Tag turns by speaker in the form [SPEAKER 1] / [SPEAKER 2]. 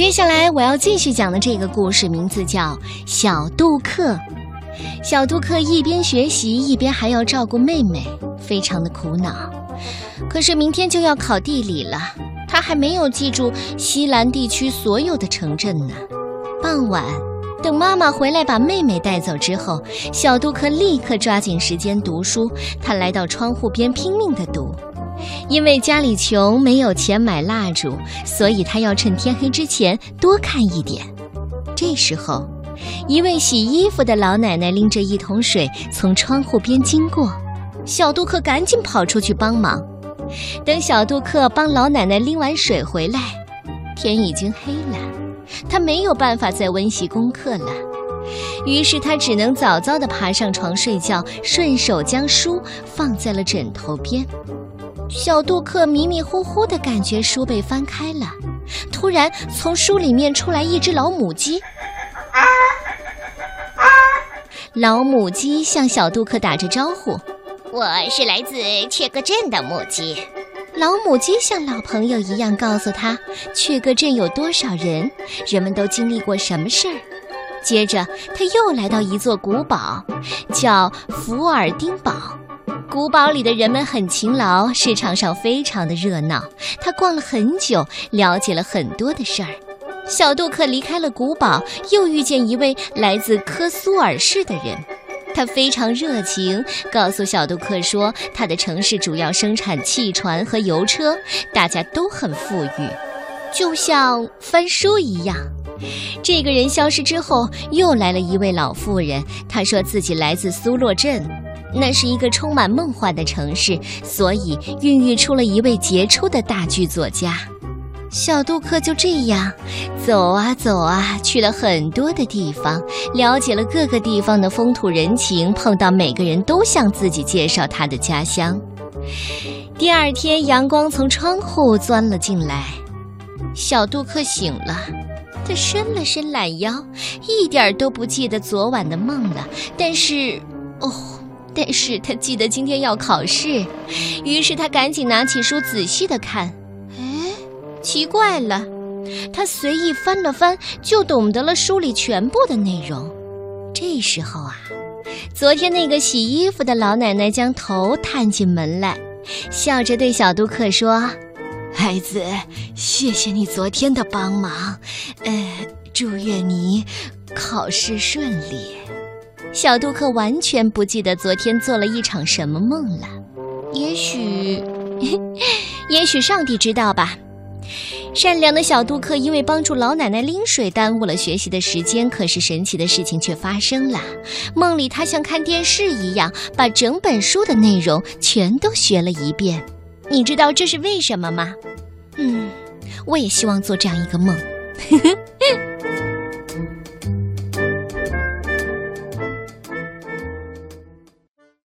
[SPEAKER 1] 接下来我要继续讲的这个故事名字叫《小杜克》。小杜克一边学习，一边还要照顾妹妹，非常的苦恼。可是明天就要考地理了，他还没有记住西兰地区所有的城镇呢。傍晚，等妈妈回来把妹妹带走之后，小杜克立刻抓紧时间读书。他来到窗户边拼命地读，因为家里穷，没有钱买蜡烛，所以他要趁天黑之前多看一点。这时候，一位洗衣服的老奶奶拎着一桶水从窗户边经过，小杜克赶紧跑出去帮忙。等小杜克帮老奶奶拎完水回来，天已经黑了，他没有办法再温习功课了。于是他只能早早地爬上床睡觉，顺手将书放在了枕头边。小杜克迷迷糊糊的感觉书被翻开了，突然从书里面出来一只老母鸡。老母鸡向小杜克打着招呼。
[SPEAKER 2] 我是来自雀哥镇的母鸡，
[SPEAKER 1] 老母鸡像老朋友一样告诉他，雀哥镇有多少人，人们都经历过什么事儿。接着，他又来到一座古堡，叫福尔丁堡。古堡里的人们很勤劳，市场上非常的热闹。他逛了很久，了解了很多的事儿。小杜克离开了古堡，又遇见一位来自科苏尔市的人。他非常热情，告诉小杜克说，他的城市主要生产汽船和油车，大家都很富裕，就像翻书一样。这个人消失之后，又来了一位老妇人，她说自己来自苏洛镇，那是一个充满梦幻的城市，所以孕育出了一位杰出的大剧作家。小杜克就这样走啊走啊，去了很多的地方，了解了各个地方的风土人情，碰到每个人都向自己介绍他的家乡。第二天，阳光从窗户钻了进来，小杜克醒了，他伸了伸懒腰，一点都不记得昨晚的梦了。但是，哦，但是他记得今天要考试，于是他赶紧拿起书仔细的看。哎奇怪了，他随意翻了翻，就懂得了书里全部的内容。这时候啊，昨天那个洗衣服的老奶奶将头探进门来，笑着对小杜克说：“孩子，谢谢你昨天的帮忙，呃，祝愿你考试顺利。”小杜克完全不记得昨天做了一场什么梦了，也许，也许上帝知道吧。善良的小杜克因为帮助老奶奶拎水，耽误了学习的时间。可是神奇的事情却发生了，梦里他像看电视一样，把整本书的内容全都学了一遍。你知道这是为什么吗？嗯，我也希望做这样一个梦。